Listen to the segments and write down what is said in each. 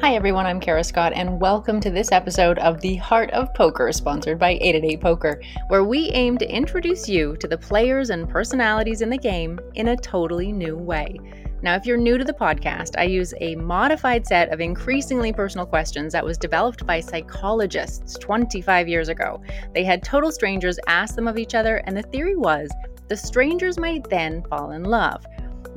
Hi everyone, I'm Kara Scott, and welcome to this episode of The Heart of Poker, sponsored by 888 Poker, where we aim to introduce you to the players and personalities in the game in a totally new way. Now, if you're new to the podcast, I use a modified set of increasingly personal questions that was developed by psychologists 25 years ago. They had total strangers ask them of each other, and the theory was the strangers might then fall in love.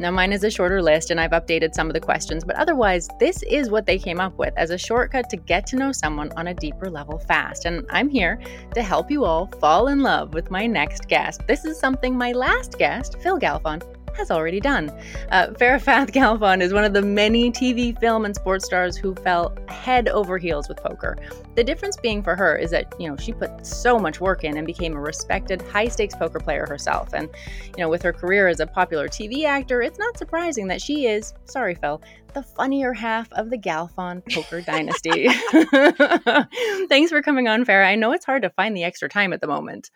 Now, mine is a shorter list and I've updated some of the questions, but otherwise, this is what they came up with as a shortcut to get to know someone on a deeper level fast. And I'm here to help you all fall in love with my next guest. This is something my last guest, Phil Galfond, has already done. Uh, Farah Fath Galfond is one of the many TV, film, and sports stars who fell head over heels with poker. The difference being for her is that, you know, she put so much work in and became a respected, high stakes poker player herself. And, you know, with her career as a popular TV actor, it's not surprising that she is, sorry, Phil, the funnier half of the Galfond poker dynasty. Thanks for coming on, Farah. I know it's hard to find the extra time at the moment.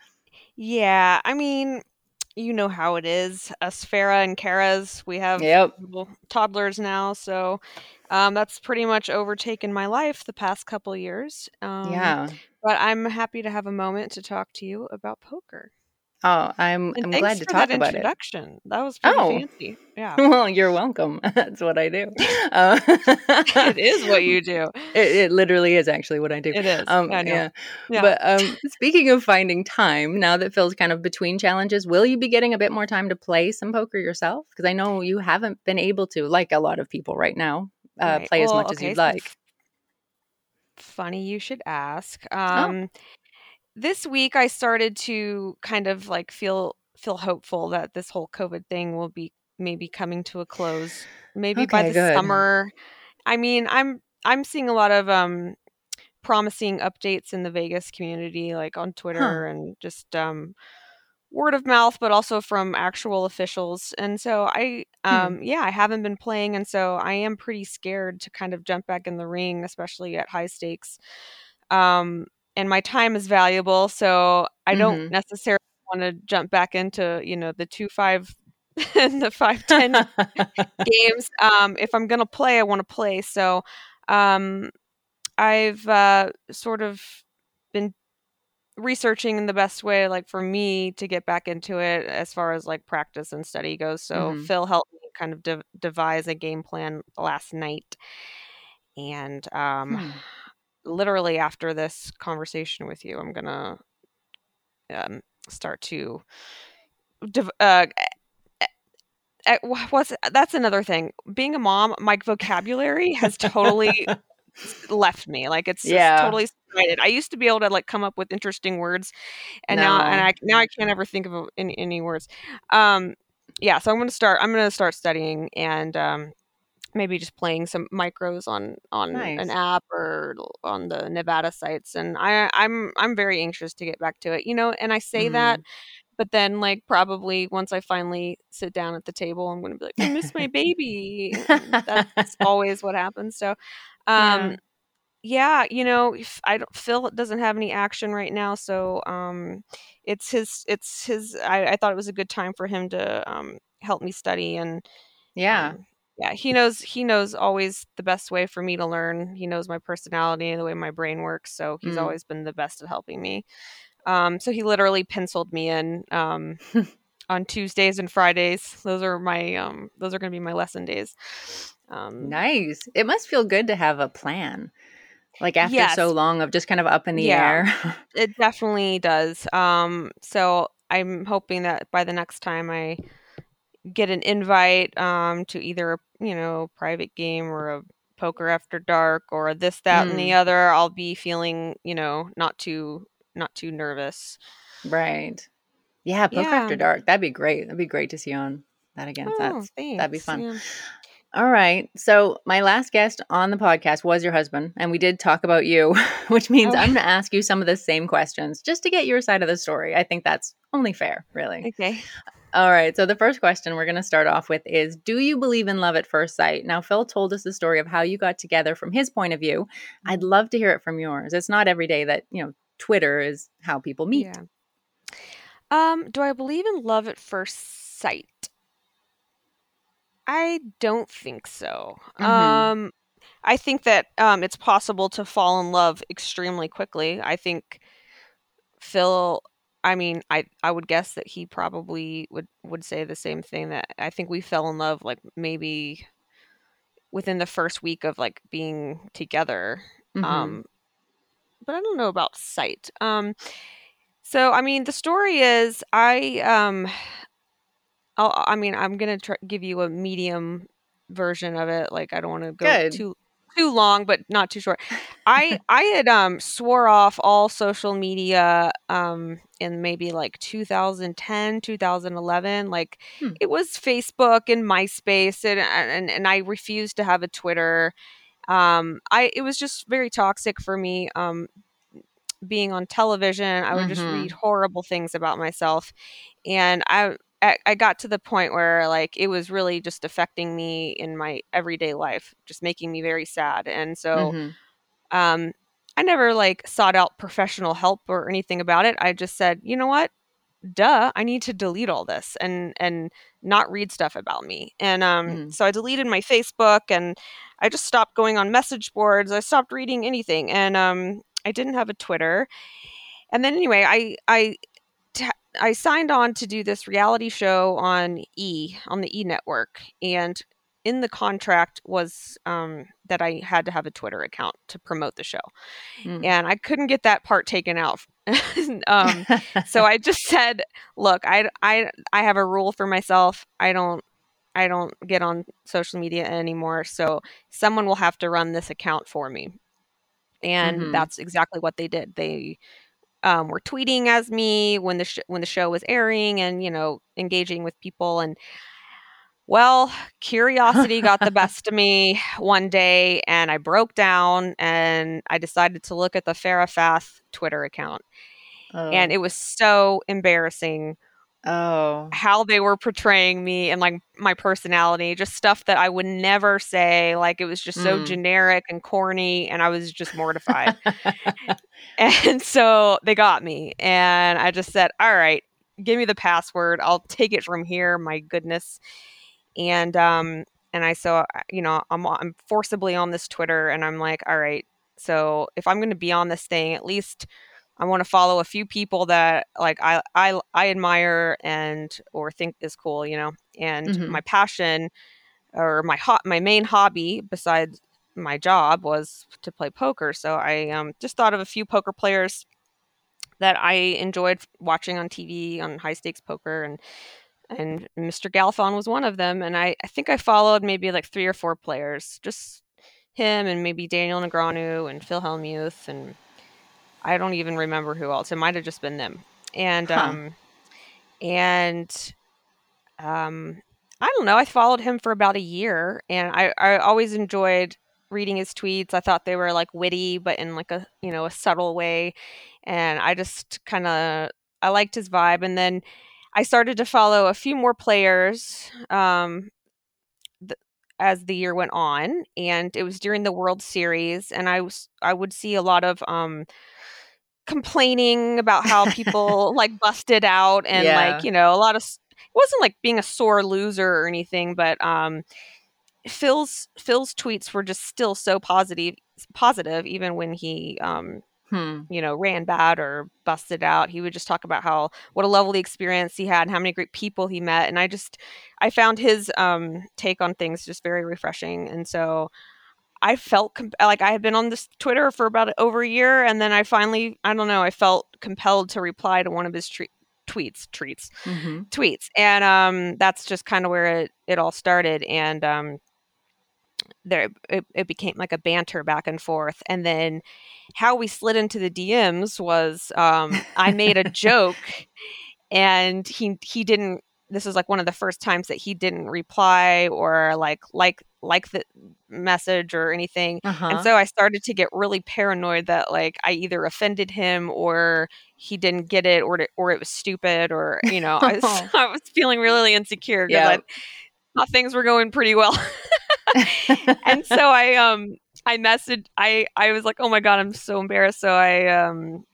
Yeah, I mean, you know how it is. Us Farah and Kara's, we have Yep. toddlers now, so um, that's pretty much overtaken my life the past couple years. Um, Yeah. but I'm happy to have a moment to talk to you about poker. Oh, I'm And I'm glad to talk that about it. introduction. That was pretty Oh. fancy. Yeah, Well, you're welcome. That's what I do. Uh, it is what you do. It, it literally is actually what I do. It is. Um, yeah. Yeah. But um, speaking of finding time, now that Phil's kind of between challenges, will you be getting a bit more time to play some poker yourself? Because I know you haven't been able to, like a lot of people right now, uh, Right. play as Well, much as you'd so like. Funny you should ask. Oh. This week I started to kind of like feel feel hopeful that this whole COVID thing will be maybe coming to a close. Maybe by the good. summer. I mean, I'm I'm seeing a lot of um promising updates in the Vegas community, like on Twitter and just um word of mouth, but also from actual officials. And so I Hmm. um yeah, I haven't been playing and so I am pretty scared to kind of jump back in the ring, especially at high stakes. Um and my time is valuable, so I don't Mhm. necessarily want to jump back into, you know, the 2 5 and the 5 10 games. Um if I'm going to play, I want to play. So um I've uh sort of been researching the best way like for me to get back into it as far as like practice and study goes so Mhm. phil helped me kind of de- devise a game plan last night and um Hmm. Literally after this conversation with you i'm gonna um start to uh what's that's another thing being a mom my vocabulary has totally left me like it's just Yeah. totally subsided. i used to be able to like come up with interesting words and now and i now i can't ever think of any, any words um yeah so i'm gonna start i'm gonna start studying and um maybe just playing some micros on on Nice. an app or on the nevada sites and i i'm i'm very anxious to get back to it you know and i say that but then like probably once i finally sit down at the table i'm gonna be like i miss my baby that's always what happens so um Yeah. yeah you know if i don't phil doesn't have any action right now so um it's his it's his i, I thought it was a good time for him to um help me study and Yeah. um, yeah he knows he knows always the best way for me to learn he knows my personality and the way my brain works so he's Mm. always been the best at helping me um so he literally penciled me in um on tuesdays and fridays those are my um those are going to be my lesson days um Nice. It must feel good to have a plan. Like after Yes. so long of just kind of up in the Yeah. air. It definitely does. Um, so I'm hoping that by the next time I get an invite um, to either a you know private game or a poker after dark or this that and the other, I'll be feeling you know not too not too nervous. right. Yeah, poker Yeah. after dark. That'd be great. That'd be great to see you on that again. Oh, That's that'd be fun. Yeah. All right. So my last guest on the podcast was your husband, and we did talk about you, which means Oh. I'm going to ask you some of the same questions just to get your side of the story. I think that's only fair, really. Okay. All right. So the first question we're going to start off with is Do you believe in love at first sight? Now, Phil told us the story of how you got together from his point of view. I'd love to hear it from yours. It's not every day that, you know, Twitter is how people meet. Yeah. Um, do I believe in love at first sight? I don't think so. Mhm. Um, I think that um, it's possible to fall in love extremely quickly. I think Phil. I mean, I I would guess that he probably would would say the same thing. That I think we fell in love like maybe within the first week of like being together. Mhm. Um, but I don't know about sight. Um, so I mean, the story is I um, I'll, I mean, I'm gonna try, give you a medium version of it. Like I don't want to go Good. too too long, but not too short. I I had um swore off all social media um in maybe like 2010, 2011. Like Hmm. it was Facebook and MySpace, and and and I refused to have a Twitter. Um, I it was just very toxic for me. Um, being on television, I would just Mhm. read horrible things about myself, and I. I I got to the point where like it was really just affecting me in my everyday life, just making me very sad. And so Mhm. um, I never like sought out professional help or anything about it. I just said, you know what? Duh, I need to delete all this and and not read stuff about me. And um, Mhm. so I deleted my Facebook and I just stopped going on message boards. I stopped reading anything, and um, I didn't have a Twitter. And then anyway, I I I signed on to do this reality show on E on the E network, and in the contract was um, that I had to have a Twitter account to promote the show, Mm. and I couldn't get that part taken out. um, so I just said, "Look, I, I I have a rule for myself. I don't I don't get on social media anymore. So someone will have to run this account for me." And Mhm. that's exactly what they did. They um, were tweeting as me when the sh- when the show was airing, and you know, engaging with people. And well, curiosity got the best of me one day, and I broke down, and I decided to look at the Farah Fath Twitter account, and oh. it was so embarrassing oh. how they were portraying me and like my personality, just stuff that I would never say. Like it was just so Mm. generic and corny, and I was just mortified. And so they got me, and I just said, "All right, give me the password. I'll take it from here." My goodness, and um, and I so you know I'm I'm forcibly on this Twitter, and I'm like, "All right, so if I'm going to be on this thing, at least I want to follow a few people that like I I I admire and or think is cool, you know." And Mhm. my passion or my hot my main hobby besides my job was to play poker. So I um, just thought of a few poker players that I enjoyed watching on TV on high stakes poker, and and Mr. Galfond was one of them. And I, I think I followed maybe like three or four players, just him and maybe Daniel Negreanu and Phil Hellmuth, and I don't even remember who else. It might have just been them. And Huh. um, and um, I don't know. I followed him for about a year, and I, I always enjoyed reading his tweets. I thought they were like witty, but in like a you know a subtle way, and I just kind of I liked his vibe. And then I started to follow a few more players um, th- as the year went on, and it was during the World Series, and I was I would see a lot of um, complaining about how people like busted out and Yeah. like you know a lot of it wasn't like being a sore loser or anything but um phil's phil's tweets were just still so positive positive even when he um Hmm. you know ran bad or busted out he would just talk about how what a lovely experience he had and how many great people he met and i just i found his um take on things just very refreshing and so I felt com- like I had been on this Twitter for about over a year, and then I finally, I don't know, I felt compelled to reply to one of his tre- tweets, treats, hmm tweets, and um, that's just kind of where it, it all started, and um, there it, it became like a banter back and forth, and then how we slid into the DMs was um, I made a joke, and he he didn't. This is like one of the first times that he didn't reply or like like like the message or anything. Uh-huh. And so I started to get really paranoid that like I either offended him or he didn't get it or it, or it was stupid or you know I was, I was feeling really insecure because Yeah. I thought things were going pretty well. and so I um I messaged I I was like oh my god I'm so embarrassed so I um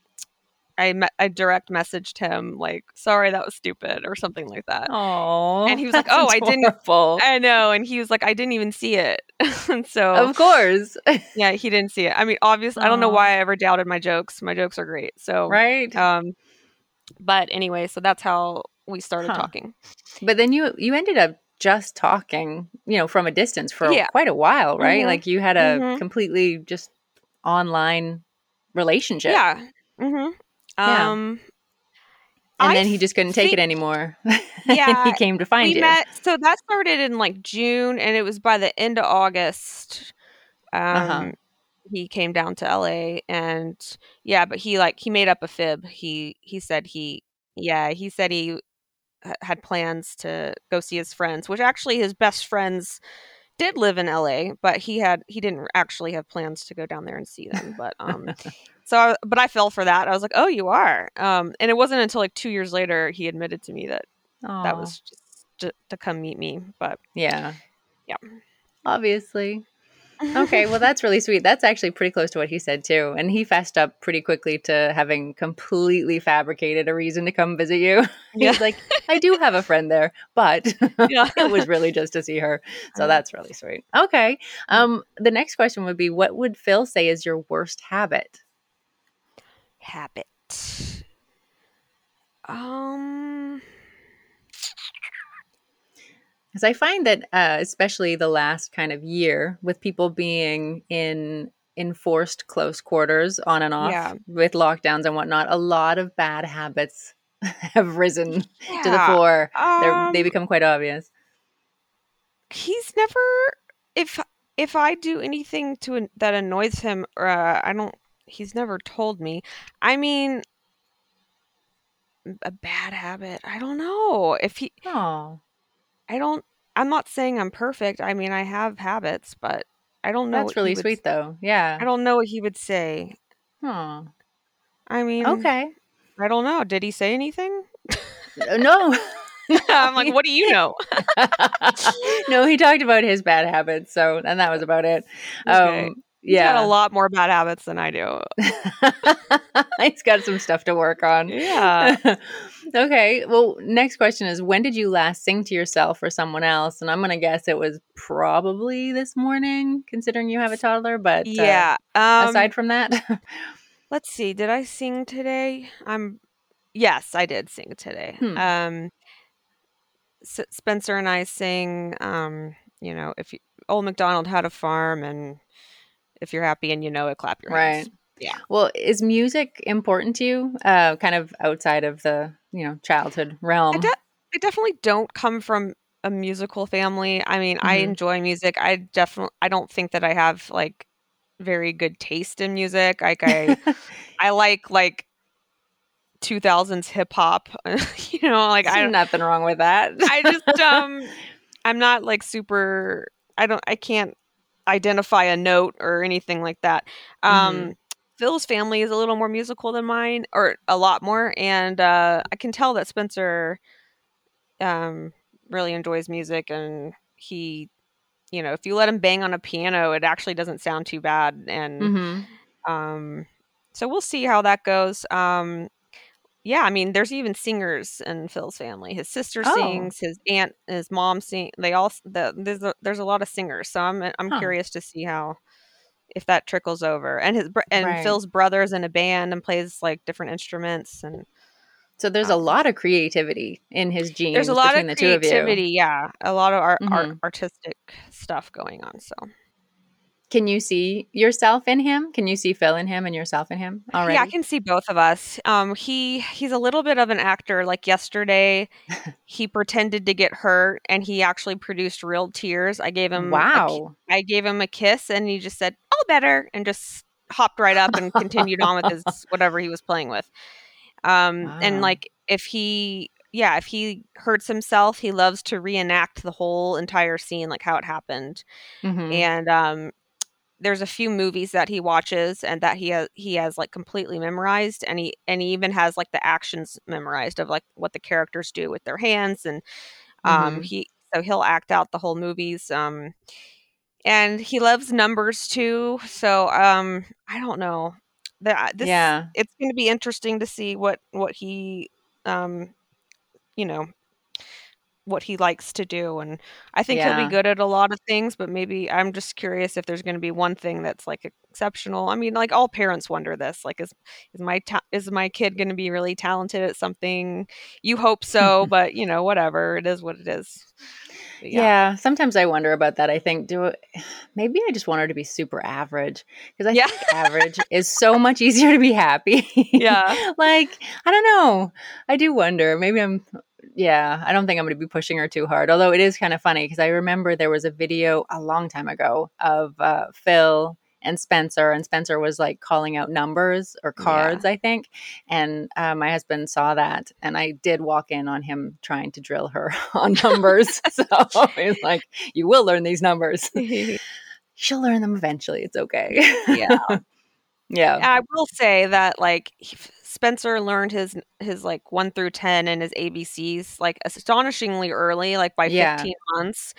I me- I direct messaged him like, "Sorry, that was stupid" or something like that. Oh, And he was like, "Oh, I didn't- I know, and he was like, "I didn't even see it." and so, Of course, yeah, he didn't see it. I mean, obviously, I don't know why I ever doubted my jokes. My jokes are great. So, right? um, but anyway, so that's how we started Huh. talking. But then you you ended up just talking, you know, from a distance for Yeah. quite a while, right? Mhm. Like you had a Mhm. completely just online relationship. Yeah. Mm-hmm. Yeah. Um, And I then he just couldn't take it anymore. Yeah, he came to find we you. met. So that started in like June, and it was by the end of August. Um, Uh-huh. he came down to LA, and yeah, but he like he made up a fib. He he said he yeah he said he had plans to go see his friends, which actually his best friends did live in LA, but he had he didn't actually have plans to go down there and see them. But um, so I, but I fell for that. I was like, oh, you are. Um, and it wasn't until like two years later he admitted to me that that was just to, to come meet me. But yeah. Yeah. Obviously. Okay, well that's really sweet. That's actually pretty close to what he said too. And he fessed up pretty quickly to having completely fabricated a reason to come visit you. He was like, I do have a friend there, but Yeah. it was really just to see her. So that's really sweet. Okay. Um the next question would be what would Phil say is your worst habit? habit. Um. Because I find that, uh, especially the last kind of year, with people being in enforced close quarters on and off Yeah. with lockdowns and whatnot, a lot of bad habits have risen to the fore. Um, they become quite obvious. he's never if if I do anything to that annoys him, uh, I don't. He's never told me. I mean, a bad habit. I don't know if he. Oh, I don't. I'm not saying I'm perfect. I mean, I have habits, but I don't know. that's really sweet, s- though. Yeah. I don't know what he would say. Oh, I mean, okay. I don't know. Did he say anything? Uh, no. I'm like, what do you know? no, he talked about his bad habits, so and that was about it. Okay. Um, He's got yeah, a lot more bad habits than I do. he's got some stuff to work on. Yeah. okay. Well, next question is when did you last sing to yourself or someone else? And I'm going to guess it was probably this morning, considering you have a toddler. But uh, yeah. Um, aside from that, let's see. Did I sing today? I'm. Yes, I did sing today. Hmm. Um, S- Spencer and I sing. Um, you know, if you, old MacDonald had a farm, and if you're happy and you know it, clap your hands. right. Yeah. Well, is music important to you? Uh, kind of outside of the you know childhood realm. I, de- I definitely don't come from a musical family. I mean, I Mhm. enjoy music. I definitely. I don't think that I have like very good taste in music. Like I. I like like 2000s hip hop. you know, like I There's nothing wrong with that. I just um I'm not like super I don't I can't identify a note or anything like that. Um Mhm. Phil's family is a little more musical than mine or a lot more and uh I can tell that Spencer um really enjoys music and he you know, if you let him bang on a piano, it actually doesn't sound too bad and Mhm. um, so we'll see how that goes. Um, yeah, I mean, there's even singers in Phil's family. His sister Oh. sings, his aunt, his mom sing. They all the, there's a, there's a lot of singers. So I'm I'm Huh. curious to see how if that trickles over. And his and Right. Phil's brother's in a band and plays like different instruments. And So there's a Um, lot of creativity in his genes. there's a lot of the creativity. Yeah, a lot of art, art Mhm. artistic stuff going on. So Can you see yourself in him? Can you see Phil in him and yourself in him already? Yeah, I can see both of us. Um, he he's a little bit of an actor. Like yesterday, he pretended to get hurt, and he actually produced real tears. I gave him wow. I gave him a kiss, and he just said, "All better," and just hopped right up and continued on with his whatever he was playing with. Um, and like if he, yeah, if he hurts himself, he loves to reenact the whole entire scene, like how it happened Mhm. and um there's a few movies that he watches and that he has he has like completely memorized and he and he even has like the actions memorized of like what the characters do with their hands and um Mhm. he so he'll act out the whole movies um and he loves numbers too so um i don't know that this Yeah. it's going to be interesting to see what what he um you know what he likes to do and i think he'll be good at a lot of things but maybe i'm just curious if there's going to be one thing that's like exceptional i mean like all parents wonder this like is is my ta- is my kid going to be really talented at something you hope so but you know whatever it is what it is But Yeah. sometimes I wonder about that. I think do maybe I just want her to be super average because I Yeah. think average is so much easier to be happy. Yeah. like I don't know. I do wonder. Maybe I'm. Yeah, I don't think I'm going to be pushing her too hard. Although it is kind of funny because I remember there was a video a long time ago of uh, Phil and Spencer, and Spencer was like calling out numbers or Yeah. cards, I think. And uh, my husband saw that, and I did walk in on him trying to drill her on numbers. so he's like, "You will learn these numbers. She'll learn them eventually. It's okay." yeah yeah. I will say that like Spencer learned his his like 1 through 10 and his ABCs like astonishingly early like by Yeah. 15 months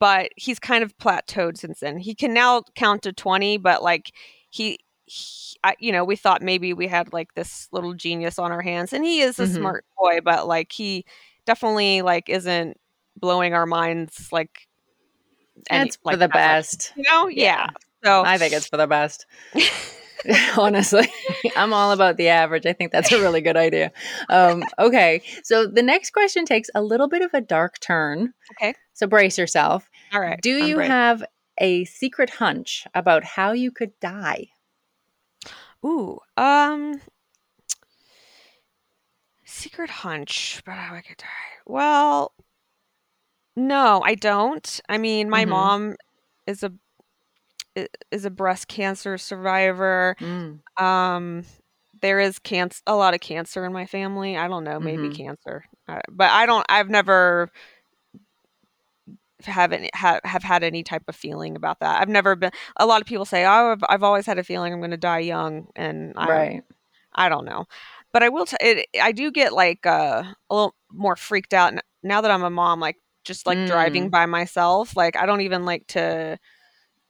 but he's kind of plateaued since then. He can now count to 20 but like he, he I, you know we thought maybe we had like this little genius on our hands and he is a Mhm. smart boy but like he definitely like isn't blowing our minds like any- It's for like, the best. You know? Yeah. Yeah. So I think it's for the best. Honestly, I'm all about the average. I think that's a really good idea. Um, okay, so the next question takes a little bit of a dark turn. Okay. So brace yourself. all right. Do I'm you brave. have a secret hunch about how you could die? Ooh, um, secret hunch, about how I could die. Well, no, I don't. I mean, my Mhm. mom is a is a breast cancer survivor. Mm, Um, there is cancer, a lot of cancer in my family. I don't know, maybe Mhm. cancer, uh, but I don't. I've never haven't have, have had any type of feeling about that. I've never been. A lot of people say, "Oh, I've, I've always had a feeling I'm going to die young," and I, right. I don't know, but I will. T- it, I do get like uh, a little more freaked out now that I'm a mom. Like just like driving Mm. by myself. Like I don't even like to.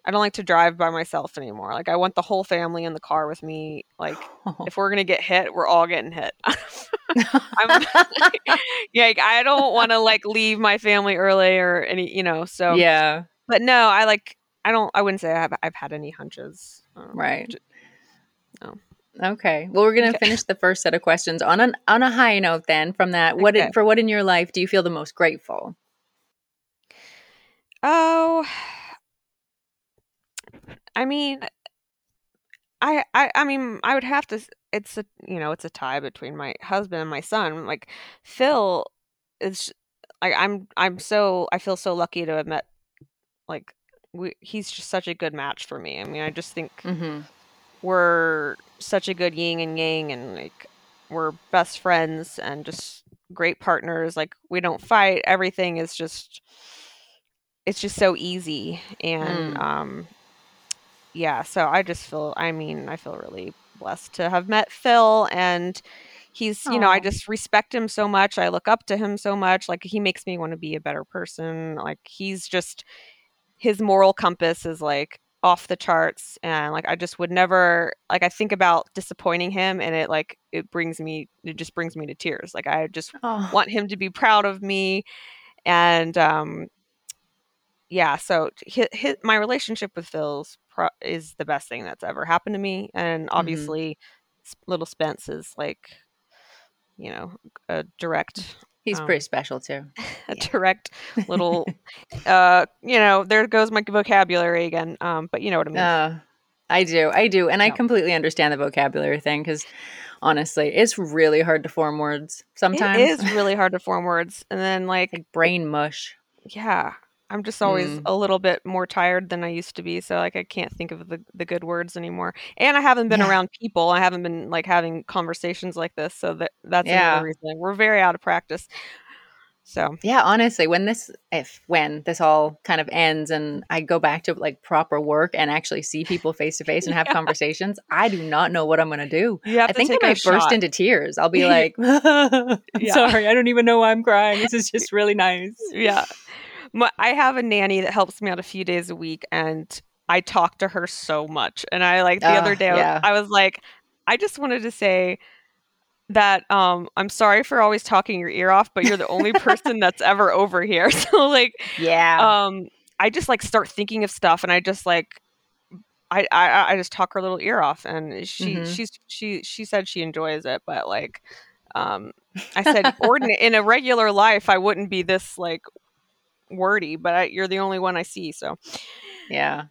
I don't like to drive by myself anymore. Like I want the whole family in the car with me. Like if we're gonna get hit, we're all getting hit. I'm yeah, like, I don't want to like leave my family early or any, you know. So yeah. but no, I like. I don't. I wouldn't say I have. I've had any hunches. Um, Right. no. Okay. Well, we're gonna Okay. finish the first set of questions on an on a high note. Then, from that, what Okay. in, for what in your life do you feel the most grateful? Oh, I mean, I, I, I mean, I would have to. It's a, you know, it's a tie between my husband and my son. Like Phil is, like, I'm, I'm so, I feel so lucky to have met, like, we, he's just such a good match for me. I mean, I just think Mm-hmm. we're such a good yin and yang, and like, we're best friends and just great partners. Like, we don't fight. Everything is just, it's just so easy and Mm. um yeah so i just feel i mean i feel really blessed to have met phil and he's you know i just respect him so much. I look up to him so much. Like he makes me want to be a better person. Like he's just his moral compass is like off the charts and like i just would never like i think about disappointing him and it like it brings me it just brings me to tears. Like i just Oh, want him to be proud of me and um yeah so hit, hit my relationship with phil's pro- is the best thing that's ever happened to me and obviously S- little spence is like you know a direct he's um, pretty special too. a direct little uh you know there goes my vocabulary again um but you know what i mean Uh, I do, I do, and I completely understand the vocabulary thing because honestly, it's really hard to form words sometimes. it is really hard to form words and then like like brain mush. yeah i'm just always Mm. a little bit more tired than i used to be so like i can't think of the, the good words anymore and i haven't been Yeah. around people i haven't been like having conversations like this so that that's Yeah. another reason we're very out of practice so Yeah, honestly, when this, if when this all kind of ends and I go back to like proper work and actually see people face to face and have Yeah. conversations, I do not know what I'm going to do. have I think I might burst into tears. I'll be like, Yeah. sorry, I don't even know why I'm crying. This is just really nice. yeah my, i have a nanny that helps me out a few days a week and i talk to her so much and i like the other day I was- yeah. I was like I just wanted to say that um I'm sorry for always talking your ear off, but you're the only person that's ever over here. So like yeah. Um I just like start thinking of stuff and I just like I I, I just talk her little ear off and she mm-hmm. she's she she said she enjoys it, but like um I said ordinary in a regular life I wouldn't be this like wordy, but I, you're the only one I see, so yeah.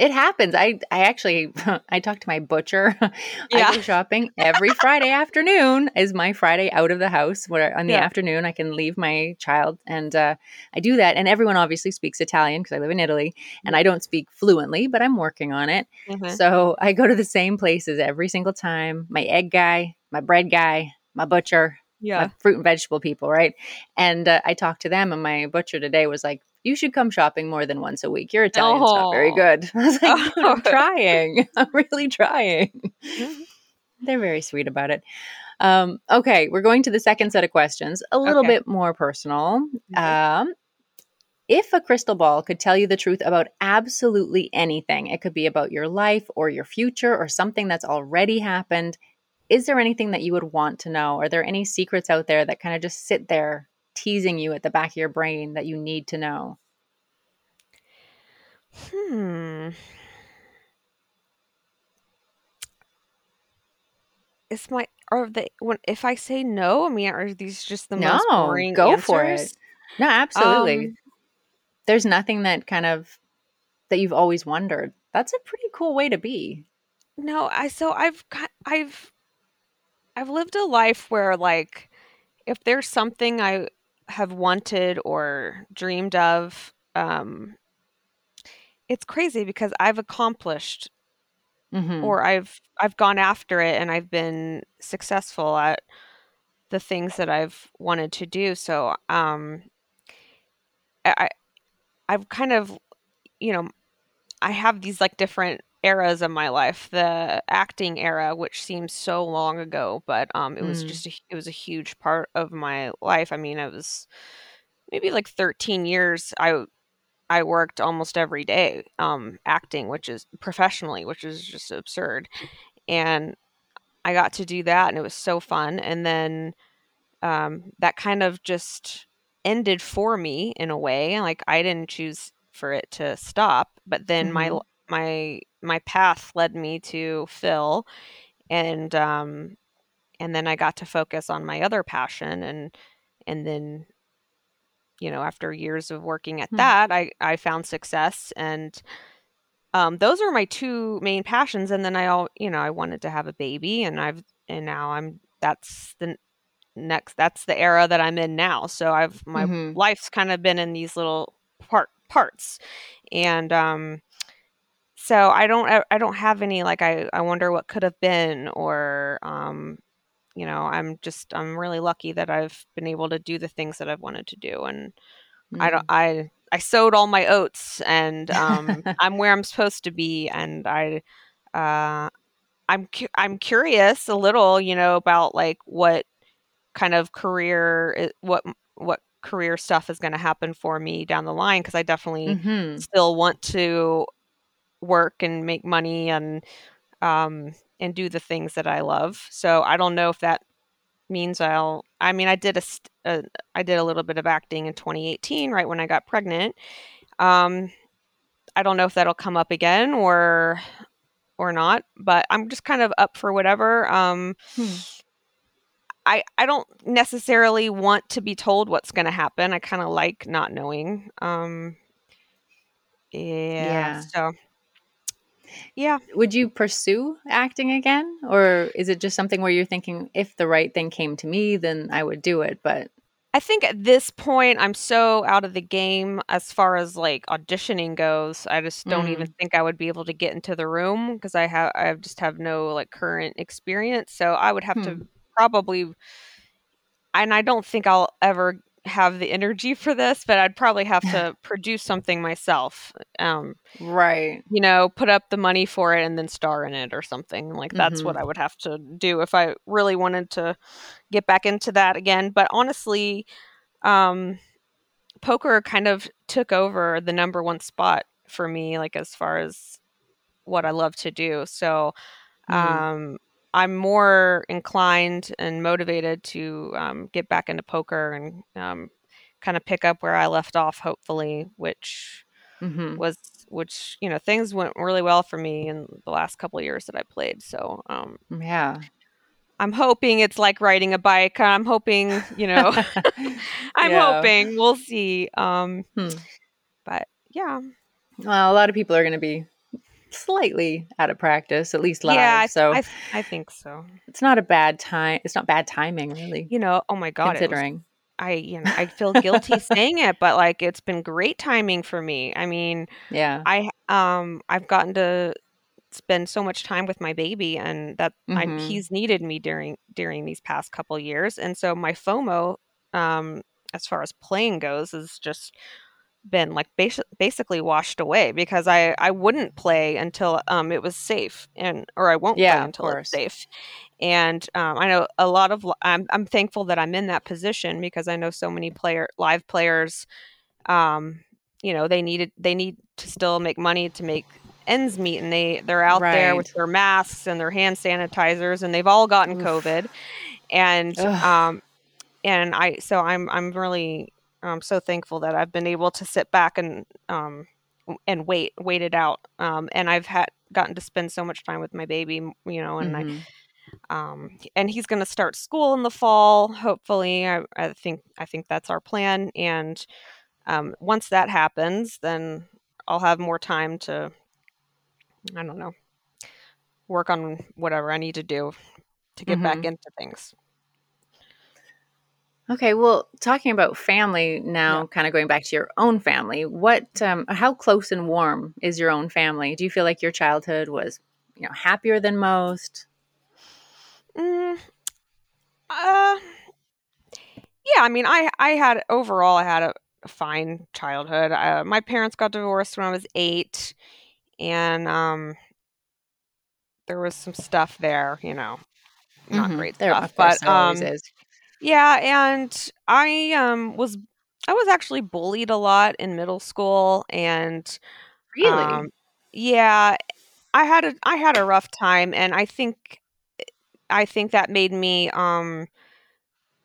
It happens. I I actually I talk to my butcher. Yeah. I go shopping every Friday afternoon. Is my Friday out of the house where on the yeah. afternoon I can leave my child and uh, I do that. And everyone obviously speaks Italian because I live in Italy and I don't speak fluently, but I'm working on it. Mm-hmm. So I go to the same places every single time. My egg guy, my bread guy, my butcher, yeah. fruit and vegetable people, right? And uh, I talked to them, and my butcher today was like, you should come shopping more than once a week. Your Italian's oh. not very good. I was like, oh. I'm trying. I'm really trying. Mm-hmm. They're very sweet about it. Um, okay, we're going to the second set of questions, a little okay. bit more personal. Mm-hmm. Um, if a crystal ball could tell you the truth about absolutely anything, it could be about your life or your future or something that's already happened. Is there anything that you would want to know? Are there any secrets out there that kind of just sit there teasing you at the back of your brain that you need to know? Hmm. Is my are they when if I say no, I mean are these just the no, most boring go answers? for it. No, absolutely. Um, There's nothing that kind of that you've always wondered. That's a pretty cool way to be. No, I so I've got I've I've lived a life where like if there's something I have wanted or dreamed of um it's crazy because I've accomplished mm-hmm. or I've I've gone after it and I've been successful at the things that I've wanted to do. So um I I've kind of you know I have these like different eras of my life. The acting era, which seems so long ago, but um, it was mm. just a, it was a huge part of my life. I mean, I was maybe like 13 years. I I worked almost every day um, acting, which is professionally, which is just absurd. And I got to do that, and it was so fun. And then um, that kind of just ended for me in a way. Like I didn't choose for it to stop, but then mm-hmm. my my my path led me to Phil, and um, and then I got to focus on my other passion, and and then you know after years of working at hmm. that, I I found success, and um, those are my two main passions. And then I all you know I wanted to have a baby, and I've and now I'm that's the next that's the era that I'm in now. So I've my mm-hmm. life's kind of been in these little part parts, and um so I don't I don't have any like I I wonder what could have been or um you know I'm just I'm really lucky that I've been able to do the things that I've wanted to do and mm. I don't mm. I I sowed all my oats and um I'm where I'm supposed to be and I uh I'm cu- I'm curious a little you know about like what kind of career what what career stuff is going to happen for me down the line because I definitely mm-hmm. still want to work and make money and um, and do the things that I love. So I don't know if that means I'll. I mean, I did a, a I did a little bit of acting in 2018, right when I got pregnant. Um, I don't know if that'll come up again or or not, but I'm just kind of up for whatever. Um, hmm. I I don't necessarily want to be told what's going to happen. I kind of like not knowing. Um, yeah, yeah. So yeah. Would you pursue acting again? Or is it just something where you're thinking, if the right thing came to me, then I would do it? But I think at this point, I'm so out of the game as far as like auditioning goes. I just don't mm. even think I would be able to get into the room because I have I just have no like current experience. So I would have hmm. to probably, and I don't think I'll ever have the energy for this, but I'd probably have to produce something myself. Um, right. You know, put up the money for it and then star in it or something. Like that's mm-hmm. what I would have to do if I really wanted to get back into that again. But honestly, um, poker kind of took over the number one spot for me, like as far as what I love to do. So, mm-hmm. um, I'm more inclined and motivated to um, get back into poker and um, kind of pick up where I left off, hopefully, which Mhm. was which you know things went really well for me in the last couple of years that I played. So um, Yeah. I'm hoping it's like riding a bike. I'm hoping, you know, I'm Yeah. hoping we'll see. Um, Hmm. but yeah, Well, a lot of people are going to be slightly out of practice, at least live. yeah, I, so I, I think so. it's not a bad time. It's not bad timing, really, You know, oh my god, it was considering. I you know I feel guilty saying it, but like it's been great timing for me. I mean, Yeah. I um I've gotten to spend so much time with my baby, and that I, Mhm. he's needed me during during these past couple years, and so my FOMO, um, as far as playing goes, is just been like basi- basically washed away because I I wouldn't play until um it was safe and or I won't Yeah, play until it's safe. And um, I know a lot of I'm I'm thankful that I'm in that position because I know so many player live players um you know they needed they need to still make money to make ends meet and they they're out there with their masks and their hand sanitizers and they've all gotten Oof. covid and Ugh. um and I so I'm I'm really um so thankful that I've been able to sit back and um and wait wait it out um and I've had gotten to spend so much time with my baby you know and Mhm. I um and he's going to start school in the fall hopefully I, I think I think that's our plan and um once that happens then I'll have more time to I don't know work on whatever I need to do to get back Mhm. into things Okay, well, talking about family now, Yeah. kind of going back to your own family, what, um, how close and warm is your own family? Do you feel like your childhood was, you know, happier than most? Mm, uh, yeah, I mean, I I had overall I had a, fine childhood. Uh, my parents got divorced when I was eight, and um, there was some stuff there, you know, not Mhm. great There, stuff. But um, is. Yeah, and I um was I was actually bullied a lot in middle school, and Really? um, yeah, I had a I had a rough time, and I think I think that made me um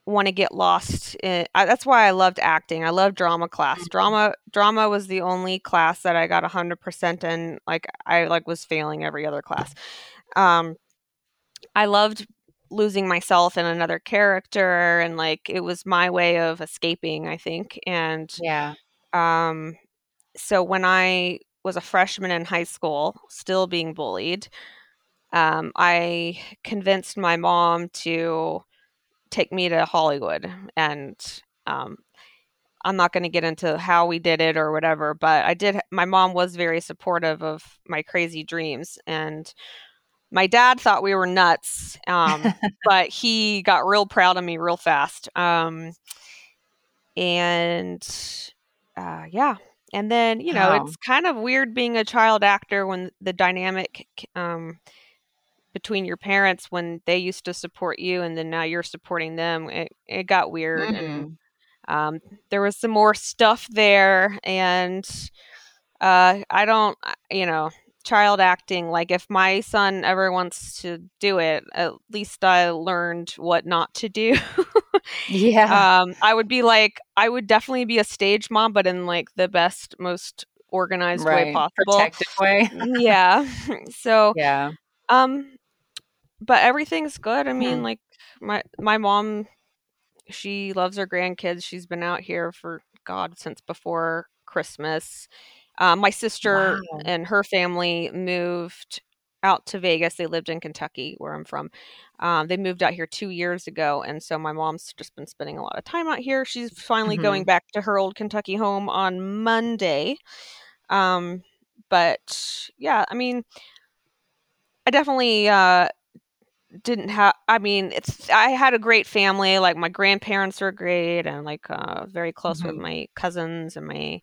want to get lost in I, that's why I loved acting. I loved drama class. Mhm. Drama drama was the only class that I got 100% in like I like was failing every other class. Um I loved losing myself in another character and like it was my way of escaping, I think. And Yeah. um so when I was a freshman in high school, still being bullied, um, I convinced my mom to take me to Hollywood. And um, I'm not going to get into how we did it or whatever, but I did. My mom was very supportive of my crazy dreams. And my dad thought we were nuts, um, but he got real proud of me real fast. Um, and uh, yeah. And then, you know, Wow. it's kind of weird being a child actor when the dynamic um, between your parents when they used to support you and then now you're supporting them it, it got weird and Mhm. um, there was some more stuff there and uh, i don't uh, you know child acting like if my son ever wants to do it at least i learned what not to do Yeah. um, i would be like i would definitely be a stage mom but in like the best most organized way possible Protective way. yeah so Yeah. um but everything's good. I mean, Hmm. like my my mom, she loves her grandkids. She's been out here for God since before Christmas. Um, my sister Wow. and her family moved out to Vegas. They lived in Kentucky, where I'm from. Um, they moved out here two years ago, and so my mom's just been spending a lot of time out here. She's finally going Mhm. back to her old Kentucky home on Monday. Um, but yeah, I mean, I definitely uh, didn't have i mean it's i had a great family like my grandparents were great and like uh very close with Mhm. my cousins and my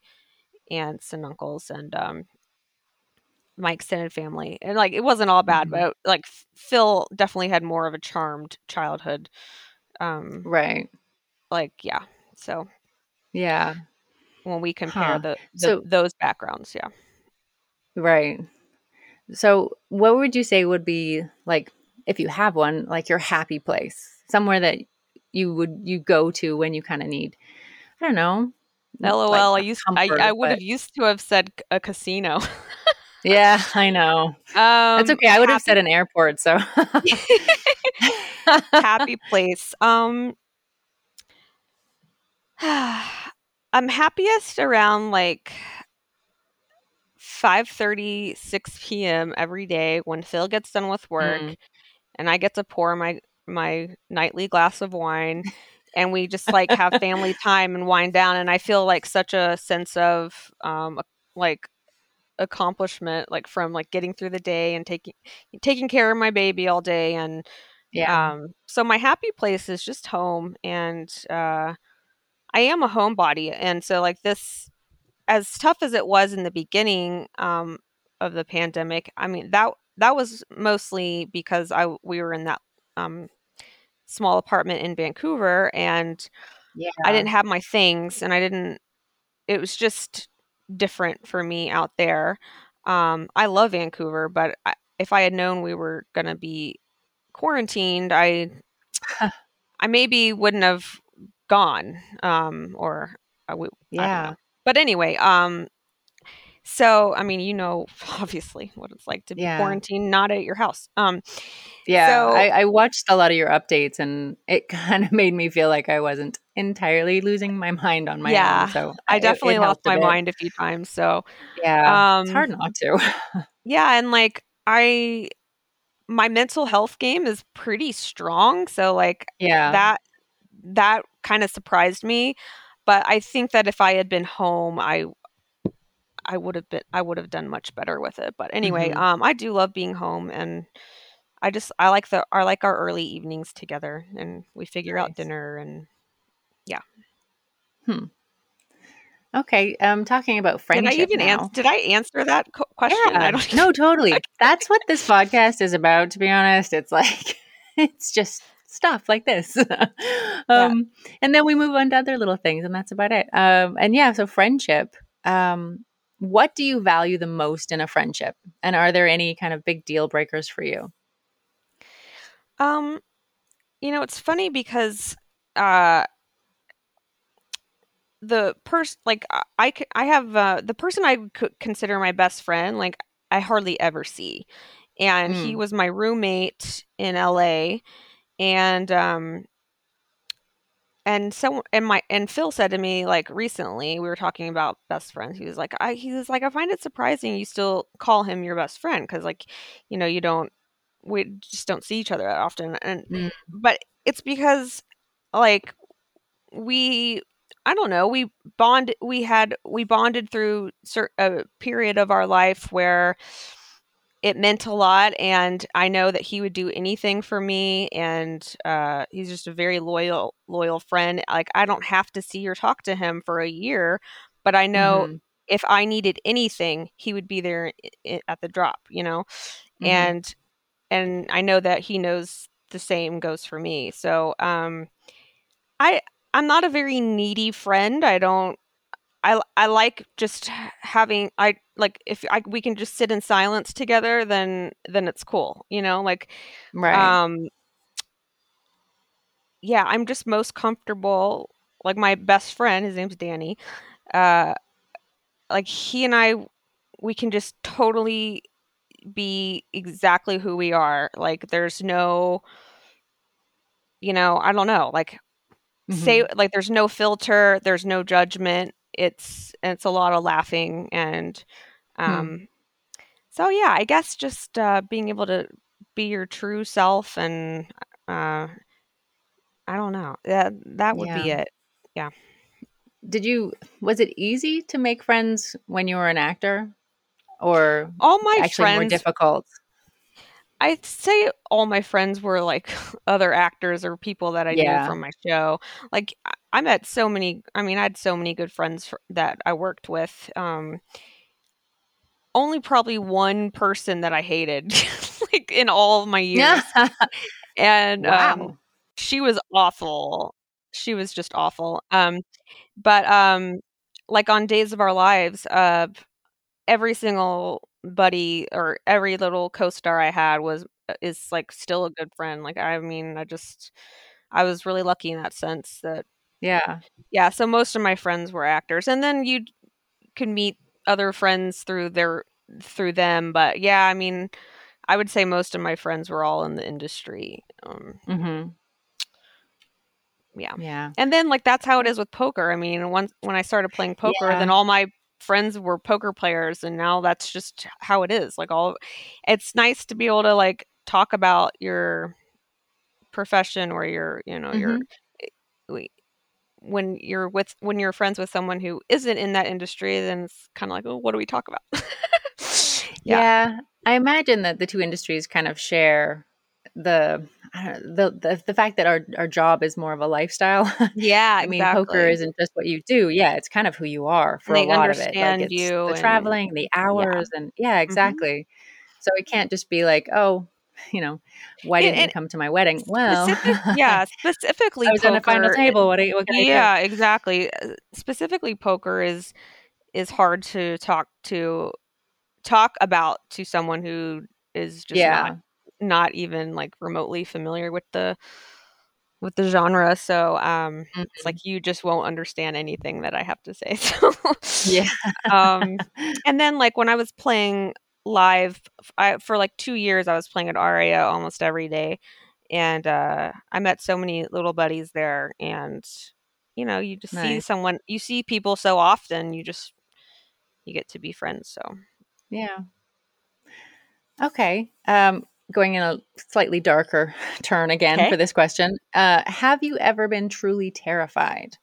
aunts and uncles and um my extended family and like it wasn't all bad Mhm. but like phil definitely had more of a charmed childhood um Right. like yeah so Yeah. when we compare Huh. the, the So those backgrounds yeah Right. So, what would you say would be like if you have one, like your happy place, somewhere that you would you go to when you kind of need, I don't know. LOL. like, I used comfort, I, I would but- have used to have said a casino. Yeah, I know. Um, That's okay. I would have said an airport. So happy place. Um, I'm happiest around like 5:30, 6 p.m. every day when Phil gets done with work, Mm. and I get to pour my my nightly glass of wine, and we just like have family time and wind down, and I feel like such a sense of um like accomplishment like from like getting through the day and taking taking care of my baby all day and yeah, um, so my happy place is just home, and uh, I am a homebody, and so like this, as tough as it was in the beginning um, of the pandemic, I mean that that was mostly because I we were in that um, small apartment in Vancouver, and yeah, I didn't have my things, and I didn't. It was just different for me out there. Um, I love Vancouver, but I, if I had known we were gonna be quarantined, I I maybe wouldn't have gone. Um, or I would. I don't yeah, know. But anyway, um, so I mean, you know, obviously what it's like to be Yeah. quarantined, not at your house. Um, yeah. so- I, I watched a lot of your updates, and it kind of made me feel like I wasn't entirely losing my mind on my Yeah, own. So I it- definitely it lost helped a my mind a few times. So Yeah, it's Um, hard not to. yeah and like i my mental health game is pretty strong so like yeah, that that kind of surprised me but i think that if i had been home i i would have been i would have done much better with it but anyway Mhm. um i do love being home and i just i like the i like our early evenings together and we figure out dinner and yeah. Hmm. okay. Um, talking about friendship. did i even answer did i answer that co- question Yeah, i don't no, totally. That's what this podcast is about. To be honest, it's like it's just stuff like this. um, and then we move on to other little things, and that's about it. Um, and yeah, so friendship. Um, what do you value the most in a friendship, and are there any kind of big deal breakers for you? Um, you know, it's funny because uh the person like I I have uh the person I could consider my best friend, like I hardly ever see. And he Mm. was my roommate in LA and um and so and my and Phil said to me like recently we were talking about best friends. He was like I he was like I find it surprising you still call him your best friend cuz like you know you don't we just don't see each other that often and Mm. but it's because like we I don't know we bond we had we bonded through a period of our life where it meant a lot and I know that he would do anything for me and uh, he's just a very loyal loyal friend like I don't have to see or talk to him for a year but I know Mhm. if I needed anything he would be there at the drop you know Mhm. and and I know that he knows the same goes for me. So um I I'm not a very needy friend. I don't I I like just having I like if I we can just sit in silence together then then it's cool, you know? Like right. um yeah, I'm just most comfortable like my best friend, his name's Danny. Uh like he and I we can just totally be exactly who we are. Like there's no you know, I don't know, like Mhm. say like there's no filter, there's no judgment. It's it's a lot of laughing and um so yeah, I guess just uh being able to be your true self and uh I don't know. That that would be it. Yeah. Did you? Was it easy to make friends when you were an actor, or All my actually more difficult? I'd say all my friends were like other actors or people that I Yeah. knew from my show. Like I- met so many. I mean, I had so many good friends fr- that I worked with. Um, only probably one person that I hated, like in all of my years, and um, wow. she was awful. She was just awful. Um, but um, like on Days of Our Lives, uh, every single buddy or every little co-star I had was uh, is like still a good friend. Like I mean, I just I was really lucky in that sense that Yeah. yeah. So most of my friends were actors, and then you can meet other friends through their through them. But yeah, I mean, I would say most of my friends were all in the industry. Um, Mm-hmm. yeah. Yeah. And then like that's how it is with poker. I mean, once when I started playing poker, Yeah. then all my friends were poker players and now that's just how it is. Like all it's nice to be able to like talk about your profession or your, you know, your mm-hmm. eh, when you're with when you're friends with someone who isn't in that industry, then it's kind of like, oh, what do we talk about? Yeah. Yeah. I imagine that the two industries kind of share the know, the, the the fact that our our job is more of a lifestyle. yeah, I mean, poker isn't just what you do. Yeah, it's kind of who you are for a lot of it. Like it's you the and- traveling, the hours, and yeah, exactly. So it can't just be like, oh, you know, why And- didn't you come to my wedding? Well, Specific, yeah, specifically I was on a final table. What, what can yeah exactly Uh, specifically poker is is hard to talk to talk about to someone who is just Yeah. not not even like remotely familiar with the with the genre so um Mhm. it's like you just won't understand anything that i have to say so Yeah. um and then like when i was playing live I, for like two years i was playing at Aria almost every day and uh i met so many little buddies there and you know you just see someone you see people so often you just you get to be friends so Yeah. Okay. Um, going in a slightly darker turn again Okay. for this question. Uh, have you ever been truly terrified?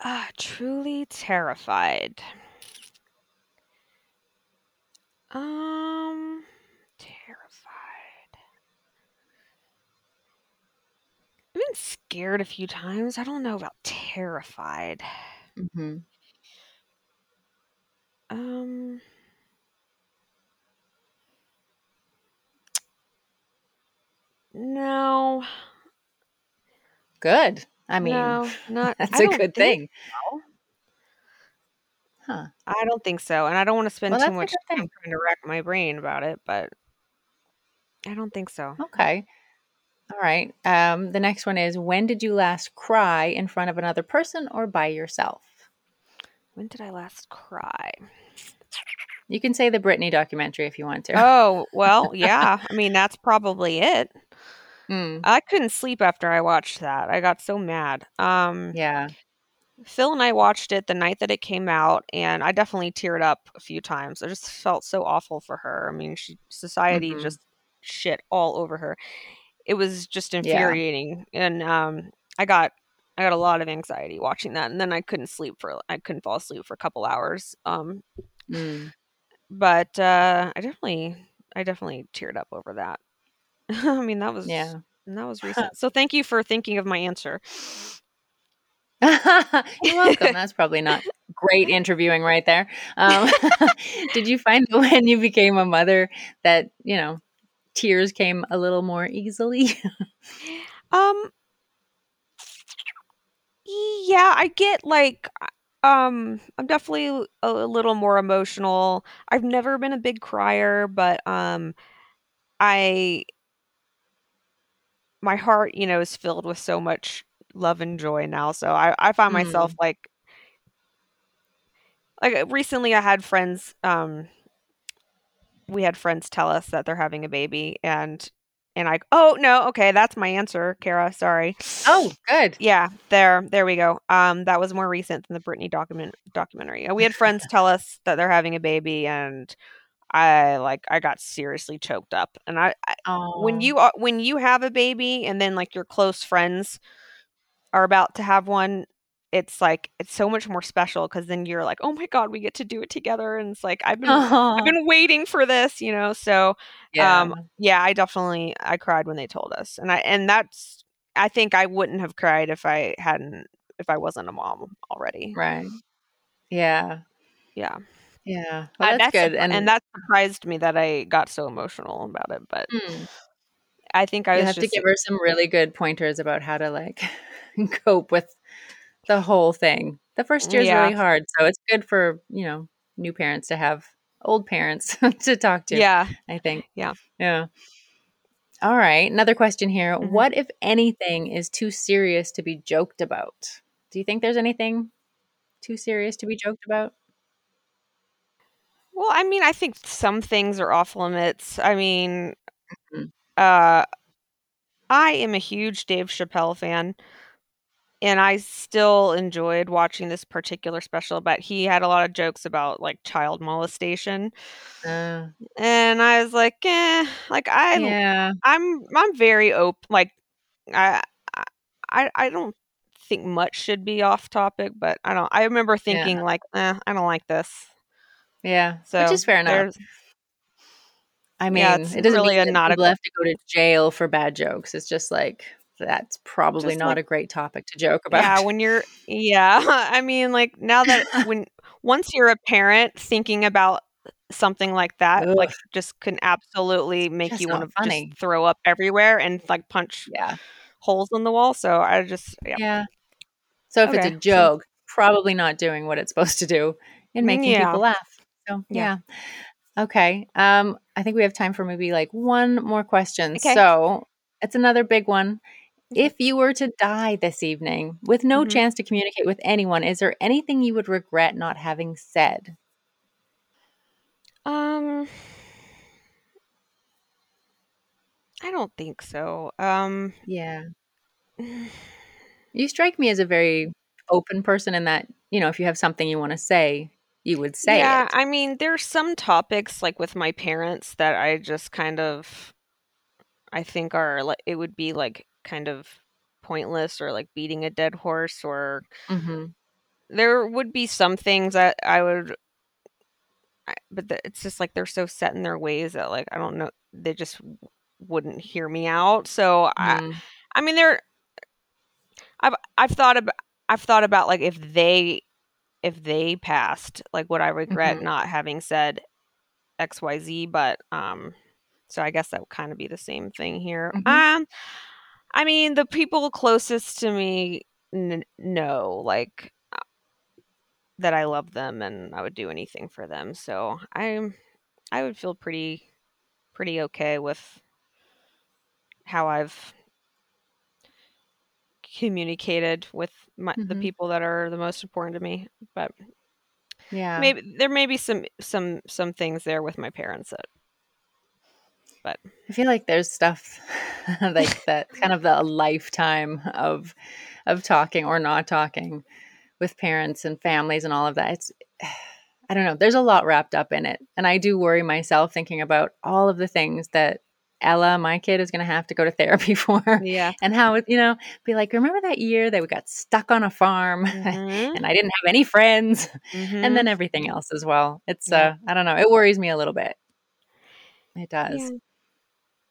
ah truly terrified um terrified i've been scared a few times i don't know about terrified Mm-hmm. Um. No, Good. I mean, no, not. that's I a good thing. so. Huh. I don't think so, and I don't want to spend Well, too much time trying to rack my brain about it, but I don't think so. Okay. All right. Um, the next one is when did you last cry in front of another person or by yourself? When did I last cry? You can say the Britney documentary if you want to. Oh, well, yeah. I mean, that's probably it. Mm, I couldn't sleep after I watched that. I got so mad. Um, yeah. Phil and I watched it the night that it came out, and I definitely teared up a few times. I just felt so awful for her. I mean, she society Mhm. just shit all over her. It was just Yeah. infuriating, and um, I got I got a lot of anxiety watching that, and then I couldn't sleep for I couldn't fall asleep for a couple hours. Um, Mm. but uh, I definitely I definitely teared up over that. I mean, that was Yeah. that was recent. So thank you for thinking of my answer. You're welcome. That's probably not great interviewing right there. Um, did you find that when you became a mother that, you know, tears came a little more easily? Um yeah, I get like um I'm definitely a little more emotional. I've never been a big crier, but um I my heart, you know, is filled with so much love and joy now. So I I find myself like like uh, recently I had friends um we had friends tell us that they're having a baby and and I oh no, okay, that's my answer, Kara. Sorry. oh, good. Yeah, there, there we go. Um, that was more recent than the Britney document documentary. We had friends tell us that they're having a baby, and I like I got seriously choked up. And I, I when you are when you have a baby, and then like your close friends are about to have one, it's like it's so much more special because then you're like, oh my god, we get to do it together, and it's like I've been. I've been waiting for this, you know. So yeah. um, yeah, I definitely I cried when they told us, and I and that's I think I wouldn't have cried if I hadn't if I wasn't a mom already. right. Yeah. Yeah, Yeah. Well, Uh, that's, good. surpri- and, that surprised me that I got so emotional about it. But Hmm. I think I have just to give her some really good pointers about how to like cope with the whole thing. The first year is Yeah. really hard, so it's good for you know new parents to have old parents to talk to. Yeah. I think. Yeah. Yeah. All right. Another question here. Mhm. What, if anything, is too serious to be joked about? Do you think there's anything too serious to be joked about? Well, I mean, I think some things are off limits. I mean, Mhm. uh, I am a huge Dave Chappelle fan, and I still enjoyed watching this particular special. But he had a lot of jokes about like child molestation, Uh, and I was like, eh, like I, yeah. I'm, I'm very open. Like, I, I, I don't think much should be off topic, but I don't. I remember thinking like, eh, I don't like this. Yeah. So Which is fair enough. I mean, Yeah, it doesn't really mean a not a have to go to jail for bad jokes. It's just like that's probably Just not like- a great topic to joke about. Yeah, when you're yeah, I mean like now that when once you're a parent thinking about something like that Ugh. like just can absolutely make Just you want to funny. just throw up everywhere and like punch yeah. holes in the wall. So I just yeah. Yeah. So if it's a joke, probably not doing what it's supposed to do and making Yeah. people laugh. So yeah. Yeah. Okay. Um, I think we have time for maybe like one more question. Okay. So it's another big one. If you were to die this evening with no Mhm. chance to communicate with anyone, is there anything you would regret not having said? Um I don't think so. Um Yeah. You strike me as a very open person in that, you know, if you have something you want to say, you would say yeah, it. I mean, there's some topics like with my parents that I just kind of I think are like it would be like kind of pointless or like beating a dead horse or hmm there would be some things that I would I, but the, it's just like they're so set in their ways that like I don't know they just wouldn't hear me out. So I Mm. I mean there I've I've thought about I've thought about like if they if they passed like would I regret Mhm. not having said XYZ but um so I guess that would kind of be the same thing here. Mhm. Um I mean the people closest to me n- know like uh, that I love them and I would do anything for them. So I'm I would feel pretty pretty okay with how I've communicated with my, the Mhm. people that are the most important to me. But Yeah. maybe there may be some some some things there with my parents that But I feel like there's stuff like that kind of the lifetime of of talking or not talking with parents and families and all of that. It's I don't know. There's a lot wrapped up in it. And I do worry myself thinking about all of the things that Ella, my kid, is going to have to go to therapy for. yeah. And how, it- you know, be like, remember that year that we got stuck on a farm Mhm, and I didn't have any friends? mhm. And then everything else as well. It's, Yeah. uh, I don't know. It worries me a little bit. It does. yeah.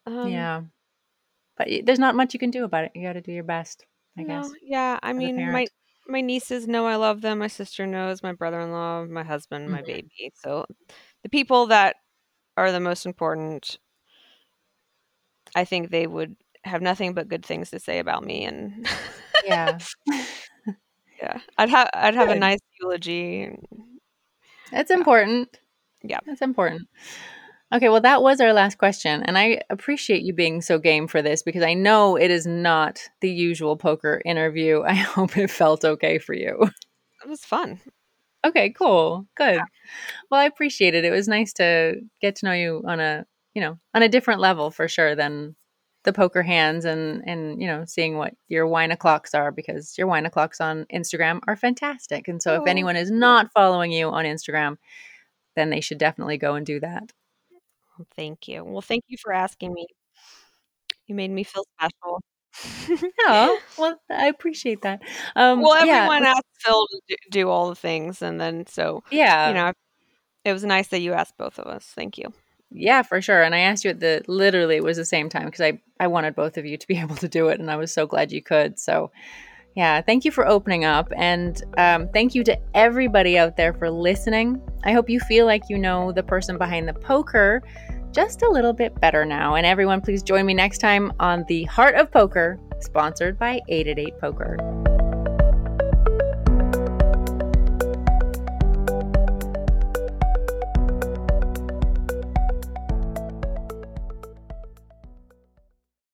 Um, yeah. But there's not much you can do about it. You got to do your best, I no, guess. yeah. I mean, my my nieces know I love them. My sister knows. My brother-in-law, my husband, my Mhm. baby. So the people that are the most important, I think they would have nothing but good things to say about me. And Yeah. yeah, I'd have I'd have a nice eulogy. and- That's important. Yeah. That's important. Okay, well, that was our last question. And I appreciate you being so game for this because I know it is not the usual poker interview. I hope it felt okay for you. It was fun. Okay, cool. Good. Well, I appreciate it. It was nice to get to know you on a, you know, on a different level for sure than the poker hands and and you know, seeing what your wine o'clocks are because your wine o'clocks on Instagram are fantastic. And so if Oh, anyone is not following you on Instagram, then they should definitely go and do that. Thank you. Well, thank you for asking me. You made me feel special. Oh, well, I appreciate that. Um well, yeah, everyone asked Phil to do, do all the things, and then so yeah. you know, it was nice that you asked both of us. Thank you. Yeah, for sure. And I asked you at the literally it was the same time because I I wanted both of you to be able to do it, and I was so glad you could. So, yeah, thank you for opening up, and um, thank you to everybody out there for listening. I hope you feel like you know the person behind the poker just a little bit better now. And everyone, please join me next time on the Heart of Poker, sponsored by 888 Poker.